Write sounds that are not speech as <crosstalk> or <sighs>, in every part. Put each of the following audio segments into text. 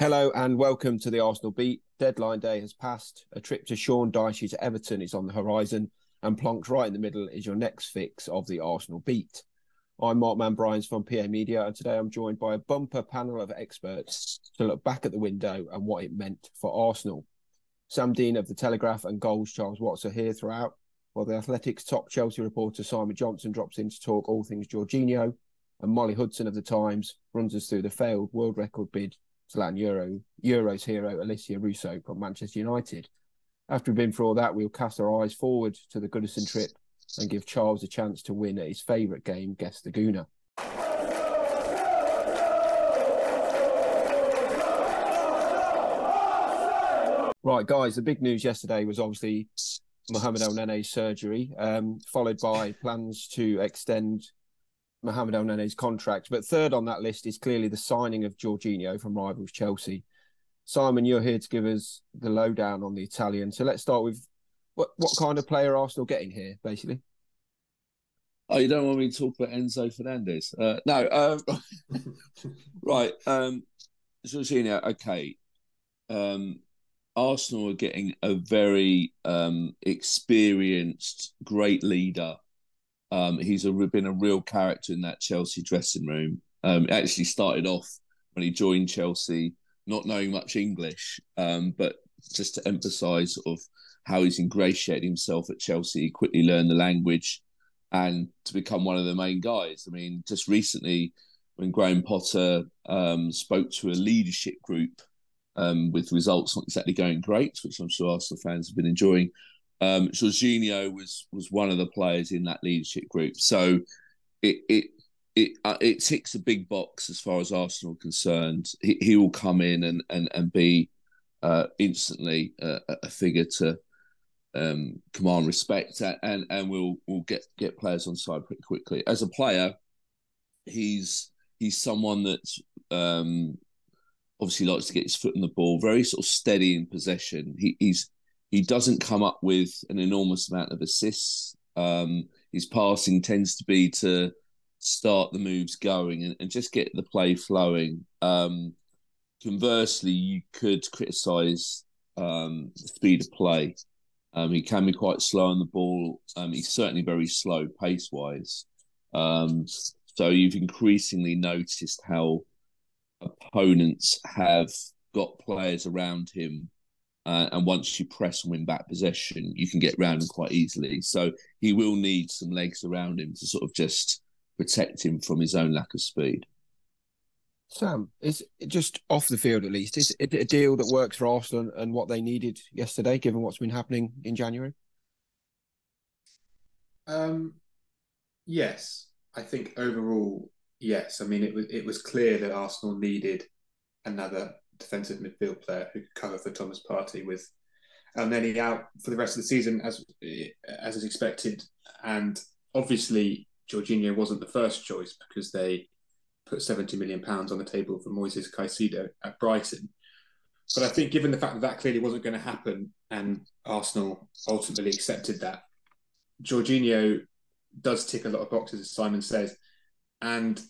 Hello and welcome to the Arsenal Beat. Deadline day has passed. A trip to Sean Dyche to Everton is on the horizon, and plonked right in the middle is your next fix of the Arsenal Beat. I'm Mark Mann-Bryans from PA Media, and today I'm joined by a bumper panel of experts to look back at the window and what it meant for Arsenal. Sam Dean of the Telegraph and Goals Charles Watts are here throughout, while the Athletics top Chelsea reporter Simon Johnson drops in to talk all things Jorginho, and Molly Hudson of the Times runs us through the failed world record bid Zlatan Euro, Euros hero Alessia Russo from Manchester United. After we've been through all that, we'll cast our eyes forward to the Goodison trip and give Charles a chance to win at his favourite game, Guess the Gooner. Right, guys, the big news yesterday was obviously Mohamed Elneny's surgery, um, followed by plans to extend Mohamed Elneny's contract. But third on that list is clearly the signing of Jorginho from rivals Chelsea. Simon, you're here to give us the lowdown on the Italian. So let's start with what what kind of player Arsenal getting here, basically. Oh, you don't want me to talk about Enzo Fernandez? Uh, no, um, <laughs> right. Um, Jorginho, okay. Um, Arsenal are getting a very um, experienced, great leader um, he's a, been a real character in that Chelsea dressing room. Um, actually started off when he joined Chelsea, not knowing much English, um, but just to emphasise of how he's ingratiated himself at Chelsea, he quickly learned the language, and to become one of the main guys. I mean, just recently when Graham Potter um, spoke to a leadership group um, with results not exactly going great, which I'm sure Arsenal fans have been enjoying um, Jorginho was was one of the players in that leadership group. So it it it uh, it ticks a big box as far as Arsenal concerned. He, he will come in and and and be uh, instantly a, a figure to um, command respect, and and we'll we'll get get players on side pretty quickly. As a player, he's he's someone that um, obviously likes to get his foot in the ball, very sort of steady in possession. He, he's he doesn't come up with an enormous amount of assists. Um, his passing tends to be to start the moves going and, and just get the play flowing. Um, conversely, you could criticise um, the speed of play. Um, he can be quite slow on the ball. Um, he's certainly very slow pace wise. Um, so you've increasingly noticed how opponents have got players around him uh, and once you press and win back possession, you can get round him quite easily. So he will need some legs around him to sort of just protect him from his own lack of speed. Sam, is just off the field at least, is it a deal that works for Arsenal and what they needed yesterday, given what's been happening in January? Um, yes, I think overall, yes. I mean, it was it was clear that Arsenal needed another defensive midfield player who could cover for Thomas Partey with Elneny out for the rest of the season as as is expected. And obviously, Jorginho wasn't the first choice because they put 70 million pounds on the table for Moises Caicedo at Brighton. But I think, given the fact that that clearly wasn't going to happen, and Arsenal ultimately accepted that, Jorginho does tick a lot of boxes, as Simon says. And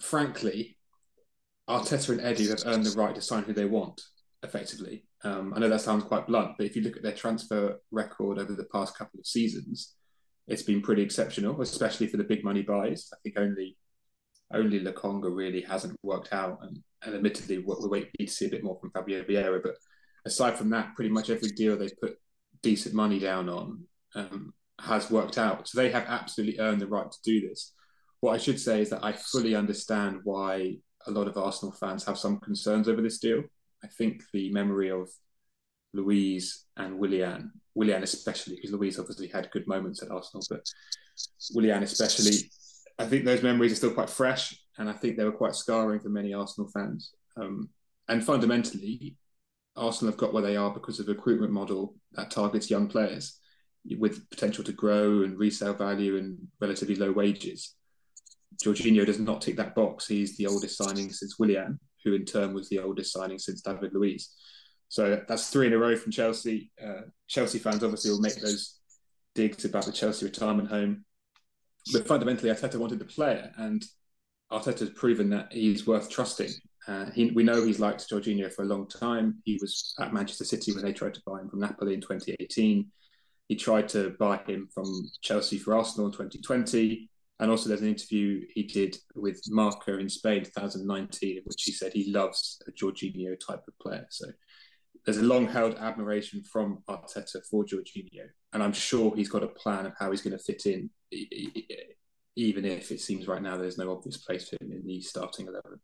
frankly, Arteta and Edu have earned the right to sign who they want, effectively. Um, I know that sounds quite blunt, but if you look at their transfer record over the past couple of seasons, it's been pretty exceptional, especially for the big money buys. I think only only Lokonga really hasn't worked out, and, and admittedly, we're waiting to see a bit more from Fabio Vieira. But aside from that, pretty much every deal they've put decent money down on um, has worked out. So they have absolutely earned the right to do this. What I should say is that I fully understand why a lot of Arsenal fans have some concerns over this deal. I think the memory of Luiz and Willian, Willian especially, because Luiz obviously had good moments at Arsenal, but Willian especially, I think those memories are still quite fresh, and I think they were quite scarring for many Arsenal fans. Um, and fundamentally, Arsenal have got where they are because of a recruitment model that targets young players with potential to grow and resale value and relatively low wages. Jorginho does not tick that box. He's the oldest signing since Willian, who in turn was the oldest signing since David Luiz. So that's three in a row from Chelsea. Uh, Chelsea fans obviously will make those digs about the Chelsea retirement home. But fundamentally, Arteta wanted the player, and Arteta's proven that he's worth trusting. Uh, he, we know he's liked Jorginho for a long time. He was at Manchester City when they tried to buy him from Napoli in 2018. He tried to buy him from Chelsea for Arsenal in 2020. And also, there's an interview he did with Marca in Spain 2019, in which he said he loves a Jorginho type of player. So there's a long held admiration from Arteta for Jorginho. And I'm sure he's got a plan of how he's going to fit in, even if it seems right now there's no obvious place for him in the starting 11.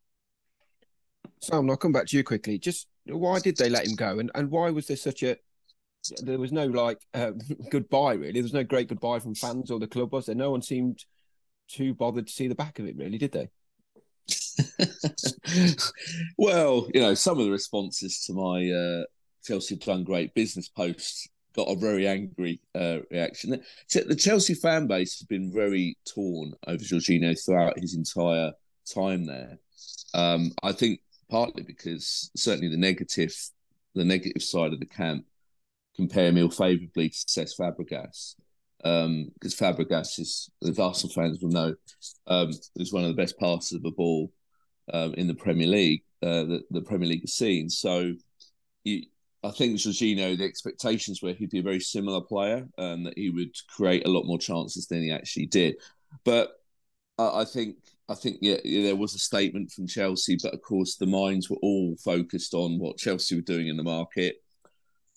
Sam, I'll come back to you quickly. Just why did they let him go, and and why was there such a there was no like uh, <laughs> goodbye really. There was no great goodbye from fans or the club, was there? No one seemed too bothered to see the back of it, really, did they? <laughs> well, you know, some of the responses to my uh, Chelsea done great business posts got a very angry uh, reaction. The Chelsea fan base has been very torn over Jorginho throughout his entire time there. Um, I think partly because certainly the negative, the negative side of the camp compare me favourably to Cesc Fabregas because um, Fabregas is, as Arsenal fans will know, um, is one of the best passers of the ball um, in the Premier League, uh, the, the Premier League scene. So, you, I think Jorginho, the expectations were he'd be a very similar player and that he would create a lot more chances than he actually did. But I, I think I think yeah, there was a statement from Chelsea, but of course the minds were all focused on what Chelsea were doing in the market.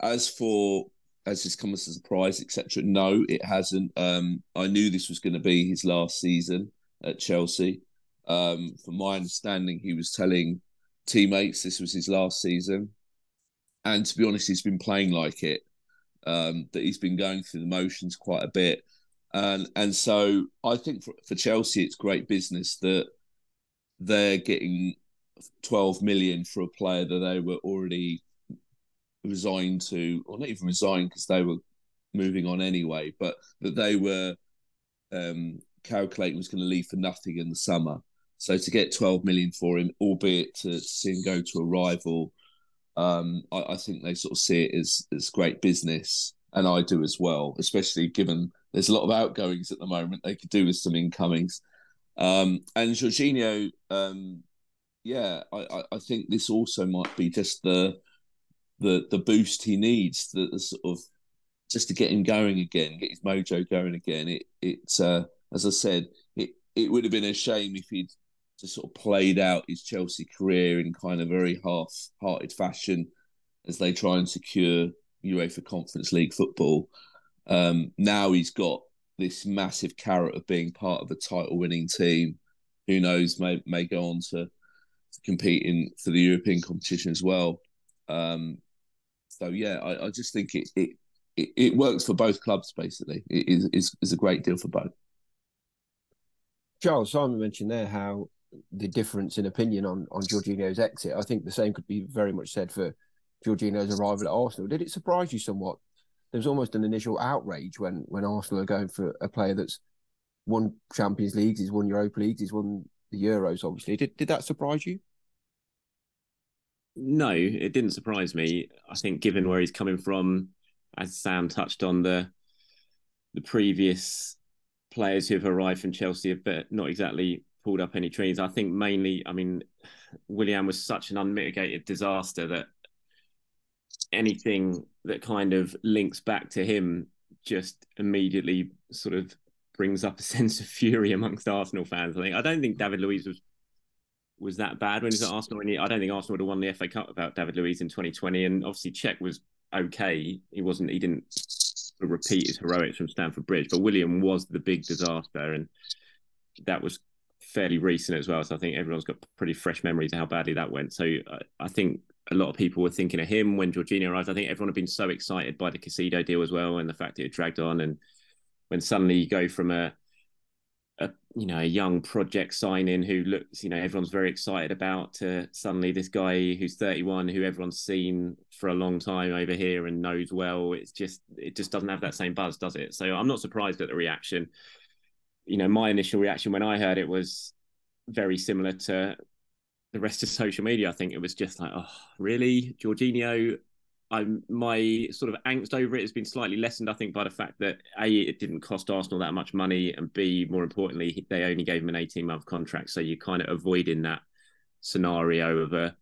As for has this come as a surprise, etc.? No, it hasn't. Um, I knew this was going to be his last season at Chelsea. Um, from my understanding, he was telling teammates this was his last season, and to be honest, he's been playing like it. Um, that he's been going through the motions quite a bit, and and so I think for, for Chelsea, it's great business that they're getting twelve million for a player that they were already resigned to, or not even resigned because they were moving on anyway, but that they were um, calculating was going to leave for nothing in the summer. So to get 12 million for him, albeit to, see him go to a rival, um, I, I, think they sort of see it as, as great business. And I do as well, especially given there's a lot of outgoings at the moment. They could do with some incomings. Um, and Jorginho, um, yeah, I, I think this also might be just the the the boost he needs, the, the, sort of just to get him going again, get his mojo going again. It it uh, as I said, it it would have been a shame if he'd just sort of played out his Chelsea career in kind of very half-hearted fashion as they try and secure UEFA Conference League football. Um, now he's got this massive carrot of being part of a title-winning team. Who knows? May may go on to, to compete in for the European competition as well. Um, so yeah, I, I just think it, it it, it works for both clubs. Basically, it is, is is a great deal for both. Charles Simon mentioned there how the difference in opinion on on Jorginho's exit. I think the same could be very much said for Jorginho's arrival at Arsenal. Did it surprise you somewhat? There was almost an initial outrage when when Arsenal are going for a player that's won Champions Leagues, he's won Europa Leagues, he's won the Euros. Obviously, did did that surprise you? No, it didn't surprise me. I think given where he's coming from, as Sam touched on the the previous players who have arrived from Chelsea have not exactly pulled up any trees. I think mainly, I mean, Willian was such an unmitigated disaster that anything that kind of links back to him just immediately sort of brings up a <laughs> sense of fury amongst Arsenal fans. I think I don't think David Luiz was was that bad when he was at Arsenal. And he, I don't think Arsenal would have won the FA Cup without David Luiz in 2020. And obviously, Cech was okay. He wasn't. He didn't repeat his heroics from Stamford Bridge, but Willian was the big disaster, and that was fairly recent as well. So I think everyone's got pretty fresh memories of how badly that went. So I, I think a lot of people were thinking of him when Jorginho arrived. I think everyone had been so excited by the Caicedo deal as well, and the fact that it dragged on, and when suddenly you go from a a you know a young project signing who looks you know everyone's very excited about to suddenly this guy who's 31 who everyone's seen for a long time over here and knows well it's just it just doesn't have that same buzz does it? So i'm not surprised at the reaction. You know my initial reaction when i heard it was very similar to the rest of <laughs> social media. I think it was just like oh really? Jorginho I'm my sort of angst over it has been slightly lessened, I think, by the fact that a it didn't cost Arsenal that much money, and b more importantly, they only gave him an 18 month contract, so you're kind of avoiding that scenario of a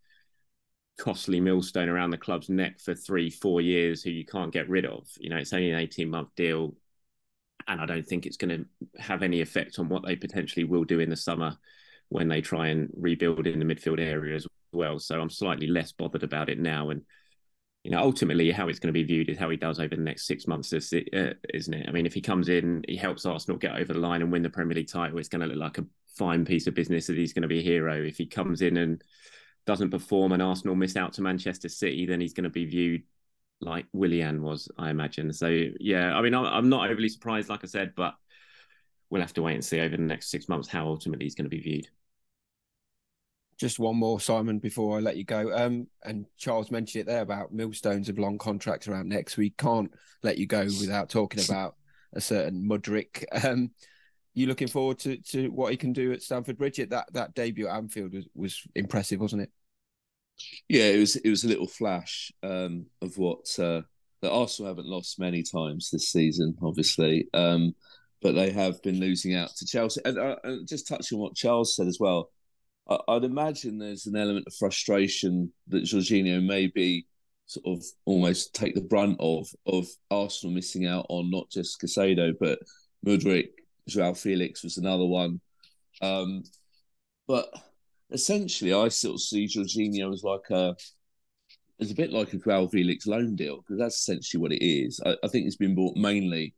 costly millstone around the club's neck for three, four years who you can't get rid of. You know, it's only an 18 month deal. And I don't think it's going to have any effect on what they potentially will do in the summer when they try and rebuild in the midfield area as well. So I'm slightly less bothered about it now. And, you know, ultimately how it's going to be viewed is how he does over the next six months, uh, isn't it? I mean, if he comes in, he helps Arsenal get over the line and win the Premier League title, it's going to look like a fine piece of business that he's going to be a hero. If he comes in and doesn't perform and Arsenal miss out to Manchester City, then he's going to be viewed like Willian was, I imagine. So yeah, I mean, I'm not overly surprised, like I said, but we'll have to wait and see over the next six months how ultimately he's going to be viewed. Just one more, Simon, before I let you go. Um, and Charles mentioned it there about millstones of long contracts around next. We can't let you go without talking about a certain Mudryk. <laughs> Um, you looking forward to, to what he can do at Stamford Bridge? That that debut at Anfield was, was impressive, wasn't it? Yeah, it was. It was a little flash um, of what uh, the Arsenal haven't lost many times this season, obviously, um, but they have been losing out to Chelsea. And, uh, and just touching on what Charles said as well, I, would imagine there's an element of frustration that Jorginho may be sort of almost take the brunt of of Arsenal missing out on not just Caicedo but Mudryk, Joao Felix was another one. Um, but essentially, I of see Jorginho as like a, it's a bit like a Joao Felix loan deal because that's essentially what it is. I, I think it's been bought mainly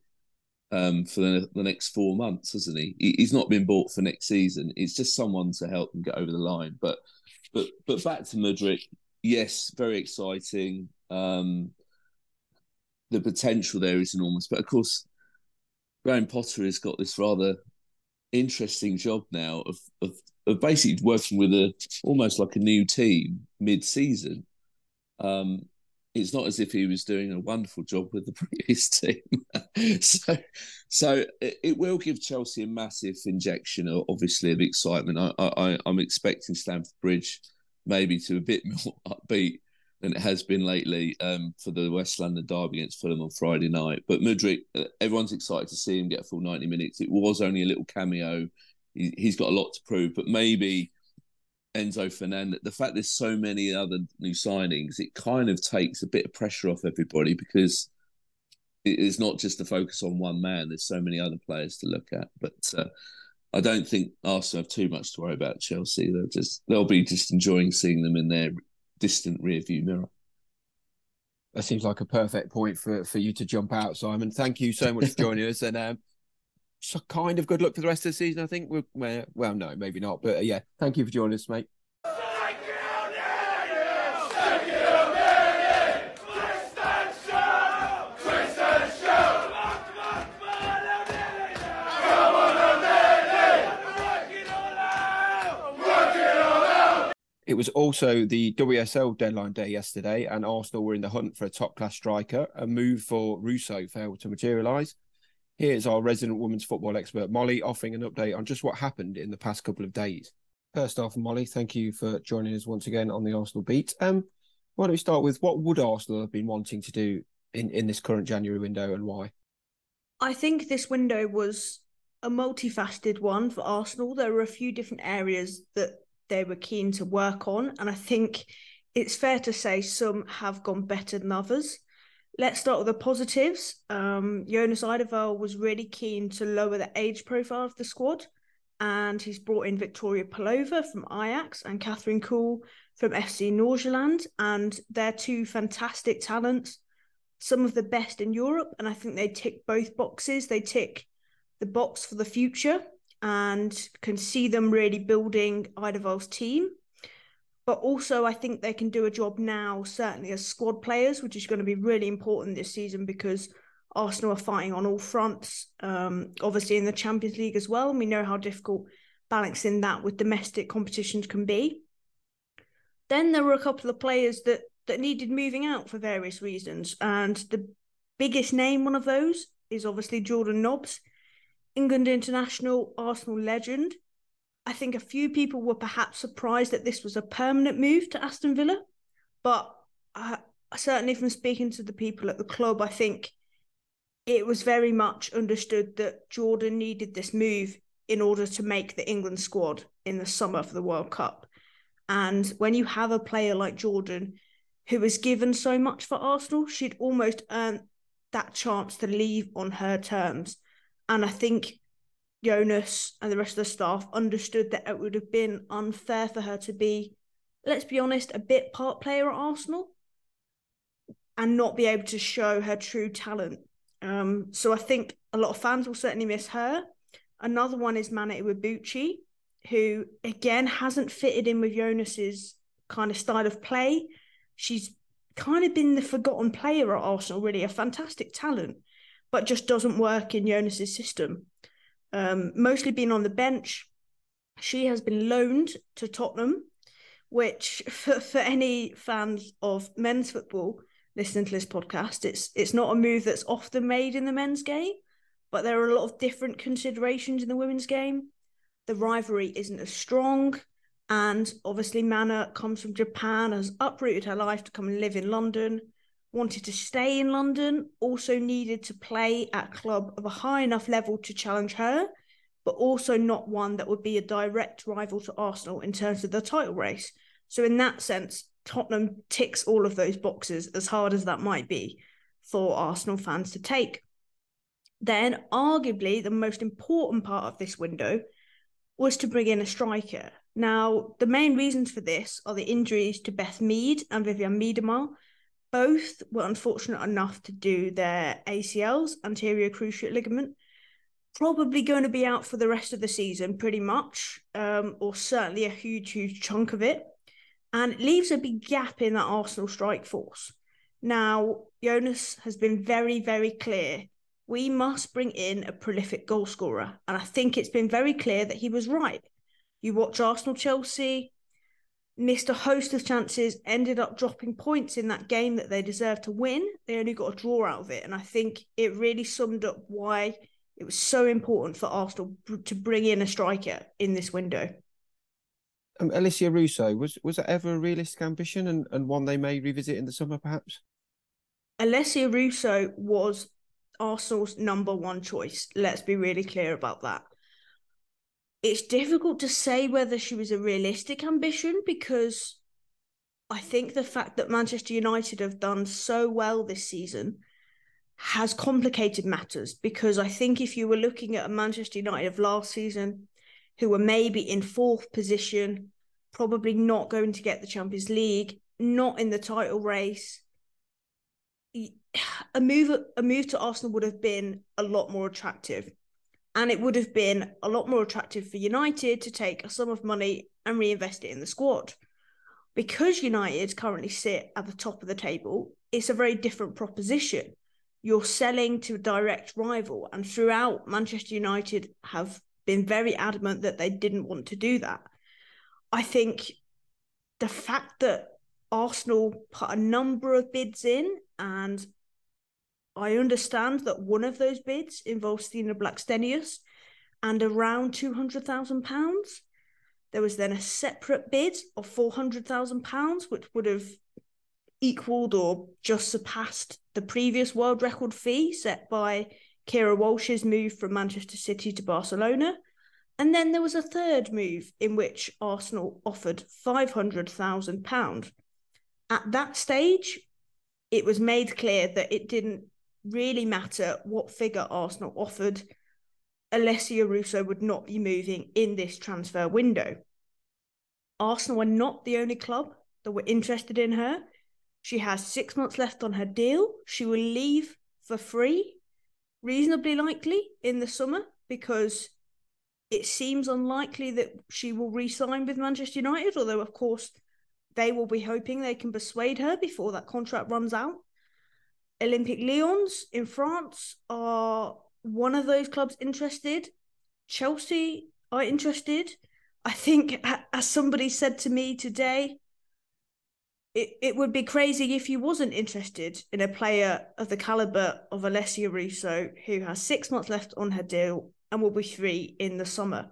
um, for the, the next four months, hasn't he? he? He's not been bought for next season. It's just someone to help him get over the line. But but but back to Mudryk, yes, very exciting. Um, the potential there is enormous, but of course Graham Potter has got this rather interesting job now of, of, of basically working with a almost like a new team mid-season. Um, it's not as if he was doing a wonderful job with the <laughs> previous team. <laughs> so, so it, it, will give Chelsea a massive injection, obviously, of excitement. I, I, I'm expecting Stamford Bridge maybe to a bit <laughs> more upbeat than it has been lately um, for the West London derby against Fulham on Friday night. But Mudryk, uh, everyone's excited to see him get a full 90 minutes. It was only a little cameo. He, he's got a lot to prove, but maybe Enzo Fernandez, the fact there's so many other new signings, it kind of takes a bit of pressure off everybody because it's not just the focus on one man. There's so many other players to look at. But uh, I don't think Arsenal have too much to worry about Chelsea. They'll just they'll be just enjoying seeing them in their distant rear view mirror. That seems like a perfect point for, for you to jump out, Simon. Thank you so much for joining us, and um, kind of good luck for the rest of the season. I think we're well, no, maybe not, but uh, yeah, thank you for joining us, mate. It was also the WSL deadline day yesterday, and Arsenal were in the hunt for a top class striker. A move for Russo failed to materialise. Here's our resident women's football expert, Molly, offering an update on just what happened in the past couple of days. First off, Molly, thank you for joining us once again on the Arsenal beat. Um, why don't we start with what would Arsenal have been wanting to do in, in this current January window and why? I think this window was a multifaceted one for Arsenal. There were a few different areas that they were keen to work on. And I think it's fair to say some have gone better than others. Let's start with the positives. Um, Jonas Eidevall was really keen to lower the age profile of the squad, and he's brought in Victoria Pelova from Ajax and Kathrine Kühl from FC Nordsjælland, and they're two fantastic talents, some of the best in Europe, and I think they tick both boxes. They tick the box for the future and can see them really building Eidevall's team. But also, I think they can do a job now, certainly as squad players, which is going to be really important this season because Arsenal are fighting on all fronts, um, obviously in the Champions League as well. And we know how difficult balancing that with domestic competitions can be. Then there were a couple of players that that needed moving out for various reasons, and the biggest name one of those is obviously Jordan Nobbs. England international, Arsenal legend. I think a few people were perhaps surprised that this was a permanent move to Aston Villa, but uh, certainly from speaking to the people at the club, I think it was very much understood that Jordan needed this move in order to make the England squad in the summer for the World Cup. And when you have a player like Jordan who has given so much for Arsenal, she'd almost earned that chance to leave on her terms. And I think Jonas and the rest of the staff understood that it would have been unfair for her to be, let's be honest, a bit part player at Arsenal and not be able to show her true talent. Um, so I think a lot of fans will certainly miss her. Another one is Mana Iwabuchi, who again hasn't fitted in with Jonas's kind of style of play. She's kind of been the forgotten player at Arsenal, really, a fantastic talent, but just doesn't work in Jonas's system. Um, mostly been on the bench. She has been loaned to Tottenham, which <laughs> for, for any fans of men's football listening to this podcast, it's it's not a move that's often made in the men's game, but there are a lot of different considerations in the women's game the rivalry isn't as strong. And obviously, Mana comes from Japan, has uprooted her life to come and live in London, wanted to stay in London, also needed to play at a club of a high enough level to challenge her, but also not one that would be a direct rival to Arsenal in terms of the title race. So, in that sense, Tottenham ticks all of those boxes, as hard as that might be for Arsenal fans to take. Then, arguably, the most important part of this window was to bring in a striker. Now, the main reasons for this are the injuries to Beth Mead and Vivianne Miedema. Both were unfortunate enough to do their ACLs, anterior cruciate ligament. Probably going to be out for the rest of the season, pretty much, um, or certainly a huge, huge chunk of it. And it leaves a big gap in that Arsenal strike force. Now, Jonas has been very, very clear we must bring in a prolific goalscorer. And I think it's been very clear that he was right. You watch Arsenal Chelsea, missed a host of chances, ended up dropping points in that game that they deserved to win. They only got a draw out of it. And I think it really summed up why it was so important for Arsenal to bring in a striker in this window. Um, Alessia Russo, was was that ever a realistic ambition and, and one they may revisit in the summer, perhaps? Alessia Russo was Arsenal's number one choice. Let's be really clear about that. It's difficult to say whether she was a realistic ambition because I think the fact that Manchester United have done so well this season has complicated matters because I think if you were looking at a Manchester United of last season who were maybe in fourth position, probably not going to get the Champions League, not in the title race, <sighs> a move a move to Arsenal would have been a lot more attractive. And it would have been a lot more attractive for United to take a sum of money and reinvest it in the squad. Because United currently sit at the top of the table, it's a very different proposition. You're selling to a direct rival, and throughout, Manchester United have been very adamant that they didn't want to do that. I think the fact that Arsenal put a number of bids in and I understand that one of those bids involves Stina Blackstenius and around £200,000. There was then a separate bid of £400,000, which would have equaled or just surpassed the previous world record fee set by Keira Walsh's move from Manchester City to Barcelona. And then there was a third move in which Arsenal offered £500,000. At that stage, it was made clear that it didn't really matter what figure Arsenal offered. Alessia Russo would not be moving in this transfer window. Arsenal are not the only club that were interested in her. She has six months left on her deal. She will leave for free, reasonably likely in the summer, because it seems unlikely that she will re sign with Manchester United, although, of course, they will be hoping they can persuade her before that contract runs out. Olympique Lyons in France are one of those clubs interested. Chelsea are interested. I think, as somebody said to me today, it, it would be crazy if you wasn't interested in a player of the caliber of Alessia Russo, who has six months left on her deal and will be free in the summer.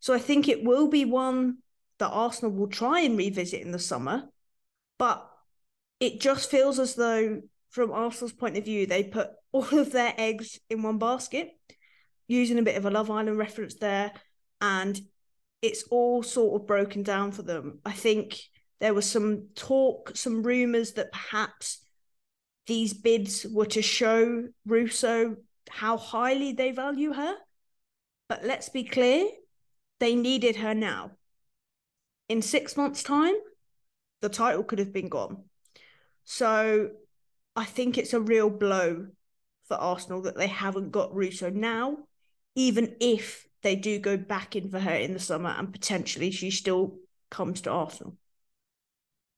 So I think it will be one that Arsenal will try and revisit in the summer, but it just feels as though, from Arsenal's point of view, they put all of their eggs in one basket, using a bit of a Love Island reference there. And it's all sort of broken down for them. I think there was some talk, some rumours that perhaps these bids were to show Russo how highly they value her. But let's be clear, they needed her now. In six months' time, the title could have been gone. So I think it's a real blow for Arsenal that they haven't got Russo now, even if they do go back in for her in the summer and potentially she still comes to Arsenal.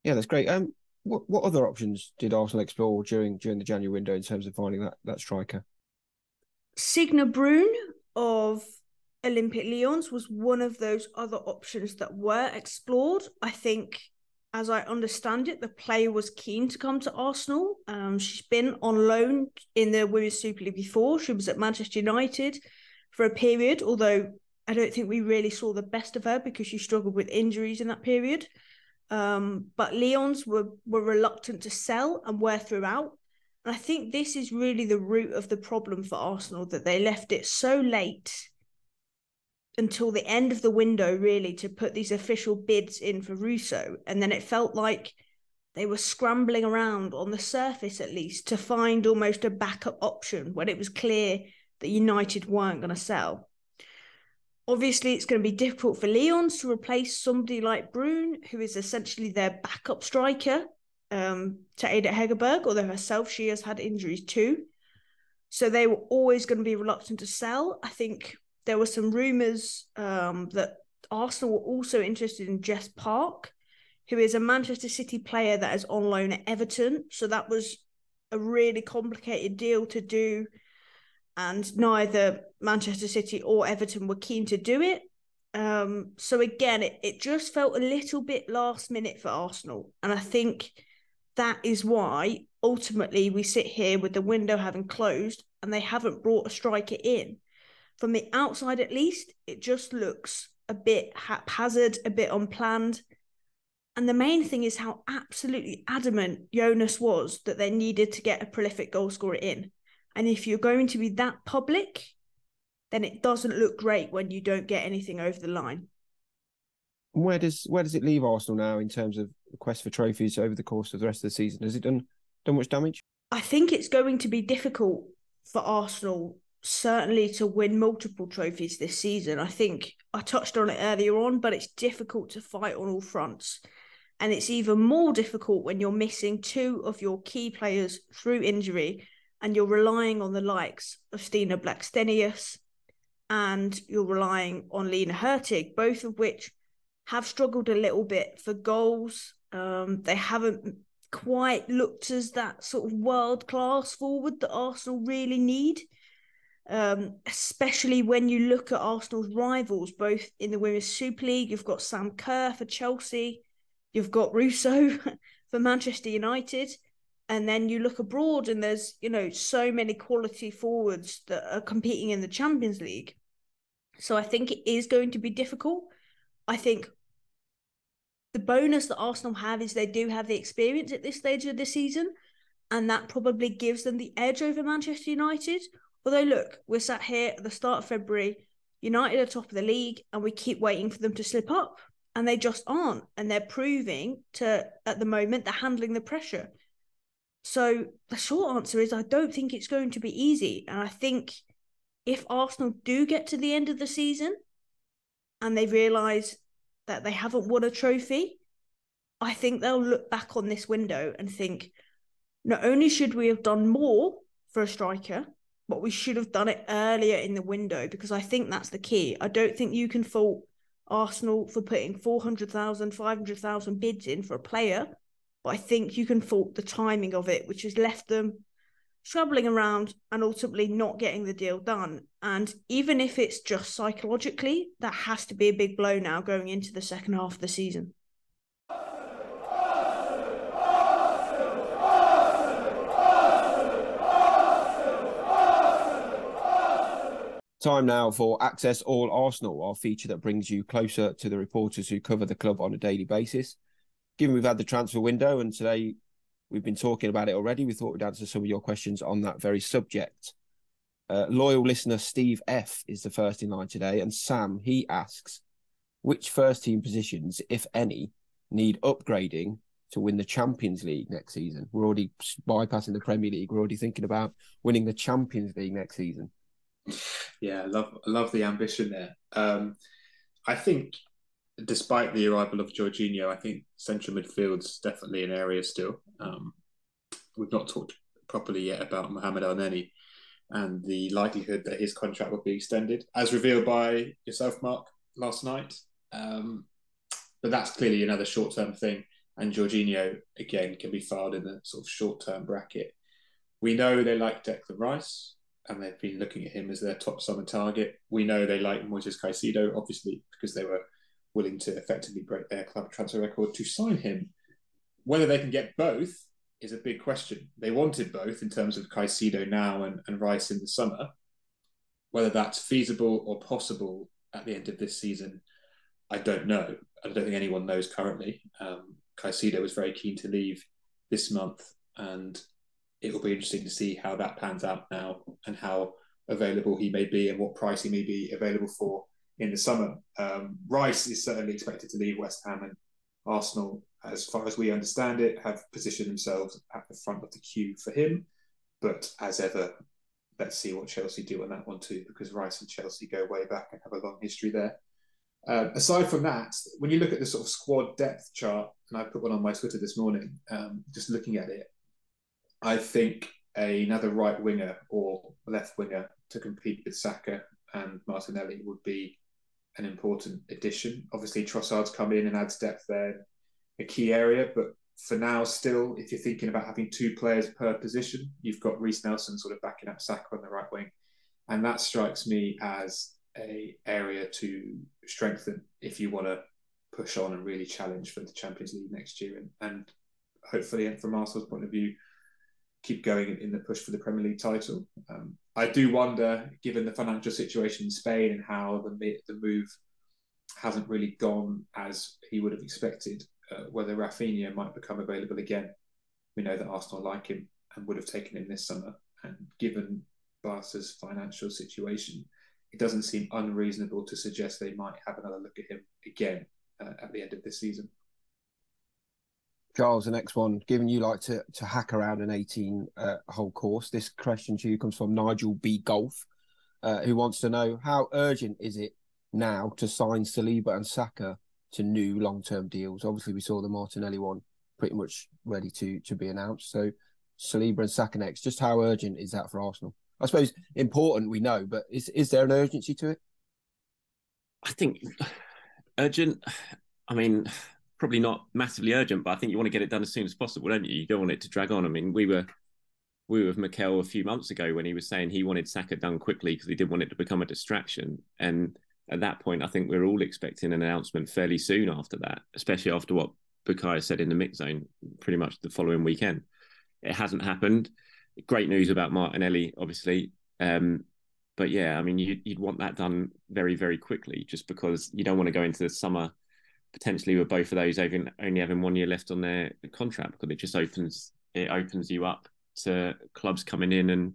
Yeah, that's great. Um, what what other options did Arsenal explore during during the January window in terms of finding that that striker? Signe Bruun of Olympic Lyons was one of those other options that were explored. I think, as I understand it, the player was keen to come to Arsenal. Um, she's been on loan in the Women's Super League before. She was at Manchester United for a period, although I don't think we really saw the best of her because she struggled with injuries in that period. Um, but Lyon's were were reluctant to sell and were throughout. And I think this is really the root of the problem for Arsenal that they left it so late until the end of the window, really, to put these official bids in for Russo. And then it felt like they were scrambling around on the surface, at least, to find almost a backup option when it was clear that United weren't going to sell. Obviously, it's going to be difficult for Lyons to replace somebody like Bruun, who is essentially their backup striker um, to Ada Hegerberg, although herself, she has had injuries too. So they were always going to be reluctant to sell. I think there were some rumours um, that Arsenal were also interested in Jess Park, who is a Manchester City player that is on loan at Everton. So that was a really complicated deal to do and neither Manchester City or Everton were keen to do it. Um, so again, it, it just felt a little bit last minute for Arsenal. And I think that is why ultimately we sit here with the window having closed and they haven't brought a striker in. From the outside, at least, it just looks a bit haphazard, a bit unplanned. And the main thing is how absolutely adamant Jonas was that they needed to get a prolific goalscorer in. And if you're going to be that public, then it doesn't look great when you don't get anything over the line. Where does where does it leave Arsenal now in terms of the quest for trophies over the course of the rest of the season? Has it done done much damage? I think it's going to be difficult for Arsenal certainly to win multiple trophies this season. I think I touched on it earlier on, but it's difficult to fight on all fronts. And it's even more difficult when you're missing two of your key players through injury and you're relying on the likes of Stina Blackstenius and you're relying on Lina Hurtig, both of which have struggled a little bit for goals. Um, they haven't quite looked as that sort of world class forward that Arsenal really need. Um, especially when you look at Arsenal's rivals, both in the Women's Super League, you've got Sam Kerr for Chelsea, you've got Russo <laughs> for Manchester United, and then you look abroad and there's you know so many quality forwards that are competing in the Champions League. So I think it is going to be difficult. I think the bonus that Arsenal have is they do have the experience at this stage of the season, and that probably gives them the edge over Manchester United. Although, look, we're sat here at the start of February, United are top of the league, and we keep waiting for them to slip up, and they just aren't. And they're proving to, at the moment, they're handling the pressure. So the short answer is I don't think it's going to be easy. And I think if Arsenal do get to the end of the season and they realise that they haven't won a trophy, I think they'll look back on this window and think, not only should we have done more for a striker, but we should have done it earlier in the window because I think that's the key. I don't think you can fault Arsenal for putting 400,000, 500,000 bids in for a player but I think you can fault the timing of it, which has left them troubling around and ultimately not getting the deal done. And even if it's just psychologically, that has to be a big blow now going into the second half of the season. Time now for Access All Arsenal, our feature that brings you closer to the reporters who cover the club on a daily basis given we've had the transfer window and today we've been talking about it already, we thought we'd answer some of your questions on that very subject. Uh, loyal listener Steve F is the first in line today, and Sam he asks, which first team positions, if any, need upgrading to win the Champions League next season? We're already bypassing the Premier League. We're already thinking about winning the Champions League next season. <laughs> Yeah, I love I love the ambition there. Um, I think, despite the arrival of Jorginho, I think central midfield's definitely an area still. Um, we've not talked properly yet about Mohamed Elneny and the likelihood that his contract will be extended, as revealed by yourself, Mark, last night. Um, but that's clearly another short term thing. And Jorginho, again, can be filed in the sort of short term bracket. We know they like Declan Rice, and they've been looking at him as their top summer target. We know they like Moises Caicedo, obviously, because they were willing to effectively break their club transfer record to sign him. Whether they can get both is a big question. They wanted both in terms of Caicedo now and, and Rice in the summer. Whether that's feasible or possible at the end of this season, I don't know. I don't think anyone knows currently. Um, Caicedo was very keen to leave this month, and it will be interesting to see how that pans out now and how available he may be and what price he may be available for in the summer. Um, Rice is certainly expected to leave West Ham, and Arsenal, as far as we understand it, have positioned themselves at the front of the queue for him. But as ever, let's see what Chelsea do on that one too, because Rice and Chelsea go way back and have a long history there. Uh, aside from that, when you look at the sort of squad depth chart, and I put one on my Twitter this morning, um, just looking at it, I think another right winger or left winger to compete with Saka and Martinelli would be an important addition. Obviously, Trossard's come in and adds depth there, a key area. But for now, still, if you're thinking about having two players per position, you've got Reiss Nelson sort of backing up Saka on the right wing, and that strikes me as a area to strengthen if you want to push on and really challenge for the Champions League next year, and, and hopefully, and from Arsenal's point of view, keep going in the push for the Premier League title. Um, I do wonder, given the financial situation in Spain and how the the move hasn't really gone as he would have expected, uh, whether Rafinha might become available again. We know that Arsenal like him and would have taken him this summer, and given Barca's financial situation, it doesn't seem unreasonable to suggest they might have another look at him again uh, at the end of this season. Charles, the next one, given you like to, to hack around an 18 uh, course, this question to you comes from Nigel B. Golf, uh, who wants to know how urgent is it now to sign Saliba and Saka to new long term deals? Obviously, we saw the Martinelli one pretty much ready to, to be announced. So, Saliba and Saka next, just how urgent is that for Arsenal? I suppose important, we know, but is, is there an urgency to it? I think urgent. I mean, probably not massively urgent, but I think you want to get it done as soon as possible, don't you? You don't want it to drag on. I mean, we were we were with Mikel a few months ago when he was saying he wanted Saka done quickly because he didn't want it to become a distraction. And at that point, I think we are all expecting an announcement fairly soon after that, especially after what Bukayo said in the mix zone pretty much the following weekend. It hasn't happened. Great news about Martinelli, obviously. Um, but yeah, I mean, you, would want that done very, very quickly just because you don't want to go into the summer potentially with both of those having only having one year left on their contract because it just opens it opens you up to clubs coming in and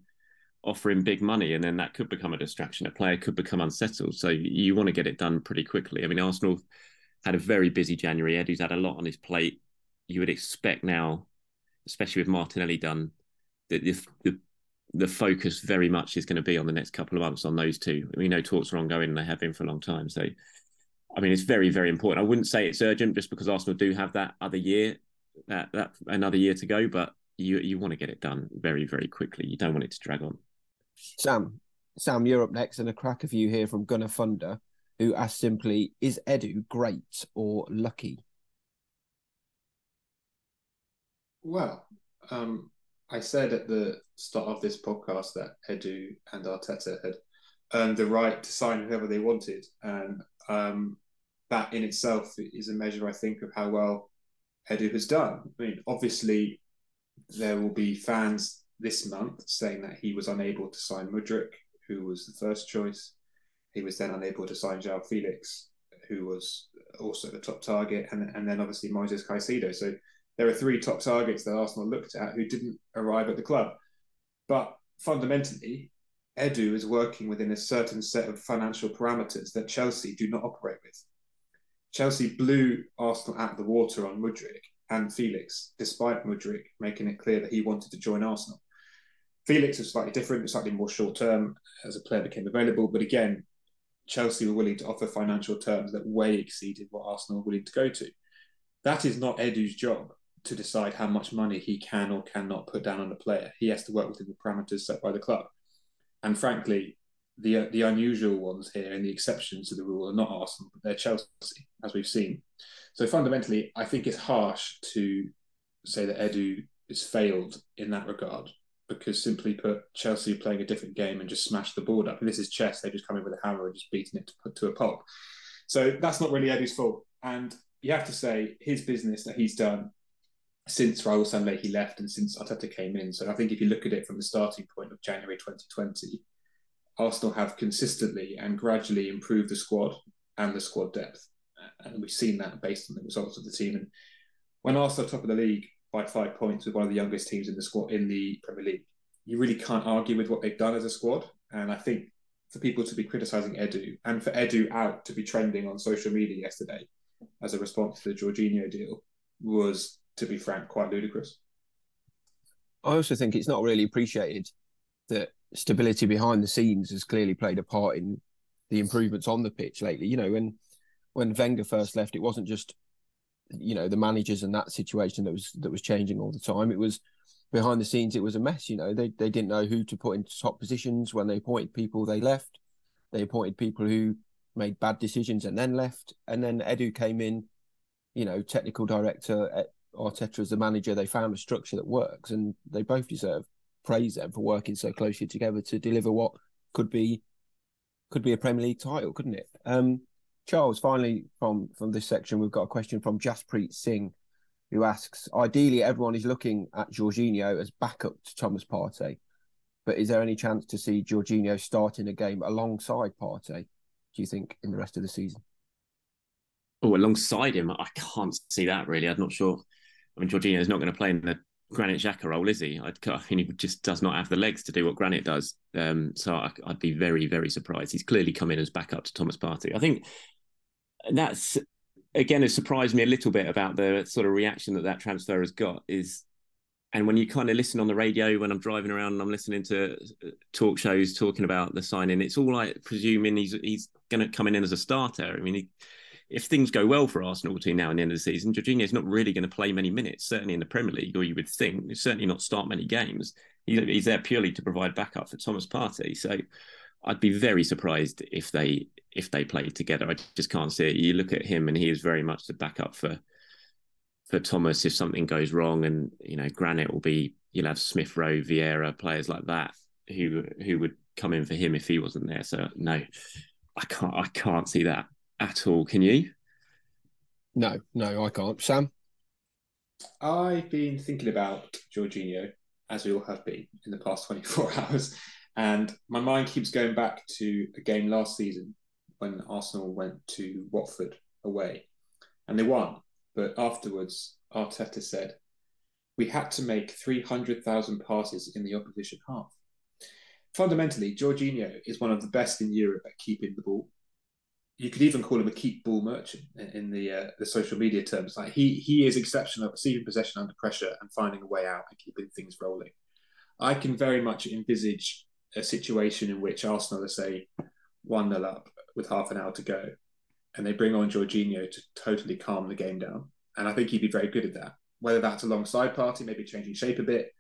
offering big money and then that could become a distraction. A player could become unsettled. So you want to get it done pretty quickly. I mean arsenal had a very busy january Edu's had a lot on his plate. You would expect now especially with martinelli done that the, the the focus very much is going to be on the next couple of months on those two. We know talks are ongoing and they have been for a long time. So I mean, it's very, very important. I wouldn't say it's urgent just because Arsenal do have that other year, that that another year to go, but you you want to get it done very, very quickly. You don't want it to drag on. Sam, Sam, you're up next, and a crack of you here from Gunnar Funder, who asked simply, "Is Edu great or lucky?" Well, um, I said at the start of this podcast that Edu and Arteta had earned the right to sign whoever they wanted, and um, that in itself is a measure, I think, of how well Edu has done. I mean, obviously, there will be fans this month saying that he was unable to sign Mudryk, who was the first choice. He was then unable to sign João Felix, who was also the top target, and, and then obviously Moises Caicedo. So there are three top targets that Arsenal looked at who didn't arrive at the club. But fundamentally, Edu is working within a certain set of financial parameters that Chelsea do not operate with. Chelsea blew Arsenal out of the water on Mudryk and Felix, despite Mudryk making it clear that he wanted to join Arsenal. Felix was slightly different, slightly more short term as a player became available. But again, Chelsea were willing to offer financial terms that way exceeded what Arsenal were willing to go to. That is not Edu's job to decide how much money he can or cannot put down on a player. He has to work within the parameters set by the club. And frankly, the the unusual ones here and the exceptions to the rule are not Arsenal, but they're Chelsea, as we've seen. So fundamentally, I think it's harsh to say that Edu has failed in that regard because simply put, Chelsea are playing a different game and just smashed the board up. And this is chess; they just come in with a hammer and just beating it to put to a pulp. So that's not really Edu's fault. And you have to say his business that he's done since Raul he left and since Arteta came in. So I think if you look at it from the starting point of January 2020, Arsenal have consistently and gradually improved the squad and the squad depth. Uh, and we've seen that based on the results of the team. And when Arsenal are top of the league by five points with one of the youngest teams in the squad in the Premier League, you really can't argue with what they've done as a squad. And I think for people to be criticising Edu and for Edu out to be trending on social media yesterday as a response to the Jorginho deal was, to be frank, quite ludicrous. I also think it's not really appreciated that stability behind the scenes has clearly played a part in the improvements on the pitch lately. You know, when when Wenger first left, it wasn't just you know the managers and that situation that was that was changing all the time. It was behind the scenes. It was a mess. You know, they they didn't know who to put into top positions when they appointed people. They left. They appointed people who made bad decisions and then left. And then Edu came in. You know, technical director at Arteta as the manager. They found a structure that works, and they both deserve praise them for working so closely together to deliver what could be could be a Premier League title, couldn't it? Um, Charles, finally from from this section, we've got a question from Jaspreet Singh, who asks: Ideally, everyone is looking at Jorginho as backup to Thomas Partey, but is there any chance to see Jorginho starting a game alongside Partey? Do you think in the rest of the season? Oh, alongside him, I can't see that really. I'm not sure. I mean, Jorginho is not going to play in the Granit Xhaka role, is he? I'd, I mean, <laughs> he just does not have the legs to do what Granit does. Um, so I, would be very, very surprised. He's clearly come in as backup to Thomas Partey. I think that's again has surprised me a little bit about the sort of reaction that that transfer has got. Is and when you kind of listen on the radio when I'm driving around and I'm listening to uh, talk shows talking about the signing, it's all like presuming he's he's going to come in as a starter. I mean, he, if things go well for Arsenal between now and the end of the season, Jorginho is not really going to play many minutes, certainly in the Premier League, or you would think, certainly not start many games. He's there purely to provide backup for Thomas Partey. So I'd be very surprised if they if they play together. I just can't see it. You look at him, and he is very much the backup for for Thomas if something goes wrong, and you know Granit will be. You'll have Smith Rowe, Vieira, players like that who who would come in for him if he wasn't there. So no, I can't I can't see that at all. Can you? No, no, I can't. Sam? I've been thinking about Jorginho, as we all have been in the past <laughs> 24 hours. And my mind keeps going back to a game last season when Arsenal went to Watford away and they won. But afterwards, Arteta said, we had to make 300,000 passes in the opposition half. Fundamentally, Jorginho is one of the best in Europe at keeping the ball you could even call him a keep ball merchant in, the uh, the social media terms. Like he he is exceptional at receiving possession under pressure and finding a way out and keeping things rolling. I can very much envisage a situation in which Arsenal are say one 0 up with half an hour to go, and they bring on Jorginho to totally calm the game down. And I think he'd be very good at that. Whether that's alongside Partey, maybe changing shape a bit,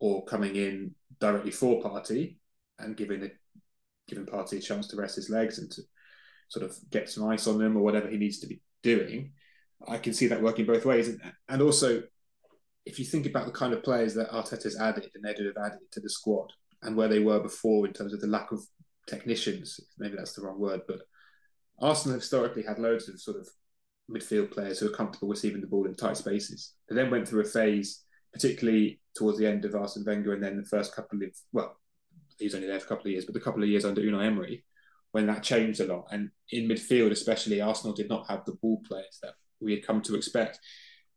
or coming in directly for Partey and giving a giving Partey a chance to rest his legs and to sort of get some ice on them or whatever he needs to be doing. I can see that working both ways. And, and also, if you think about the kind of players that Arteta's added and Edu have added to the squad and where they were before in terms of the lack of technicians, maybe that's the wrong word, but Arsenal historically had loads of sort of midfield players who are comfortable receiving the ball in tight spaces. They then went through a phase, particularly towards the end of Arsene Wenger and then the first couple of, well, he was only there for a couple of years, but the couple of years under Unai Emery, when that changed a lot. And in midfield, especially, Arsenal did not have the ball players that we had come to expect.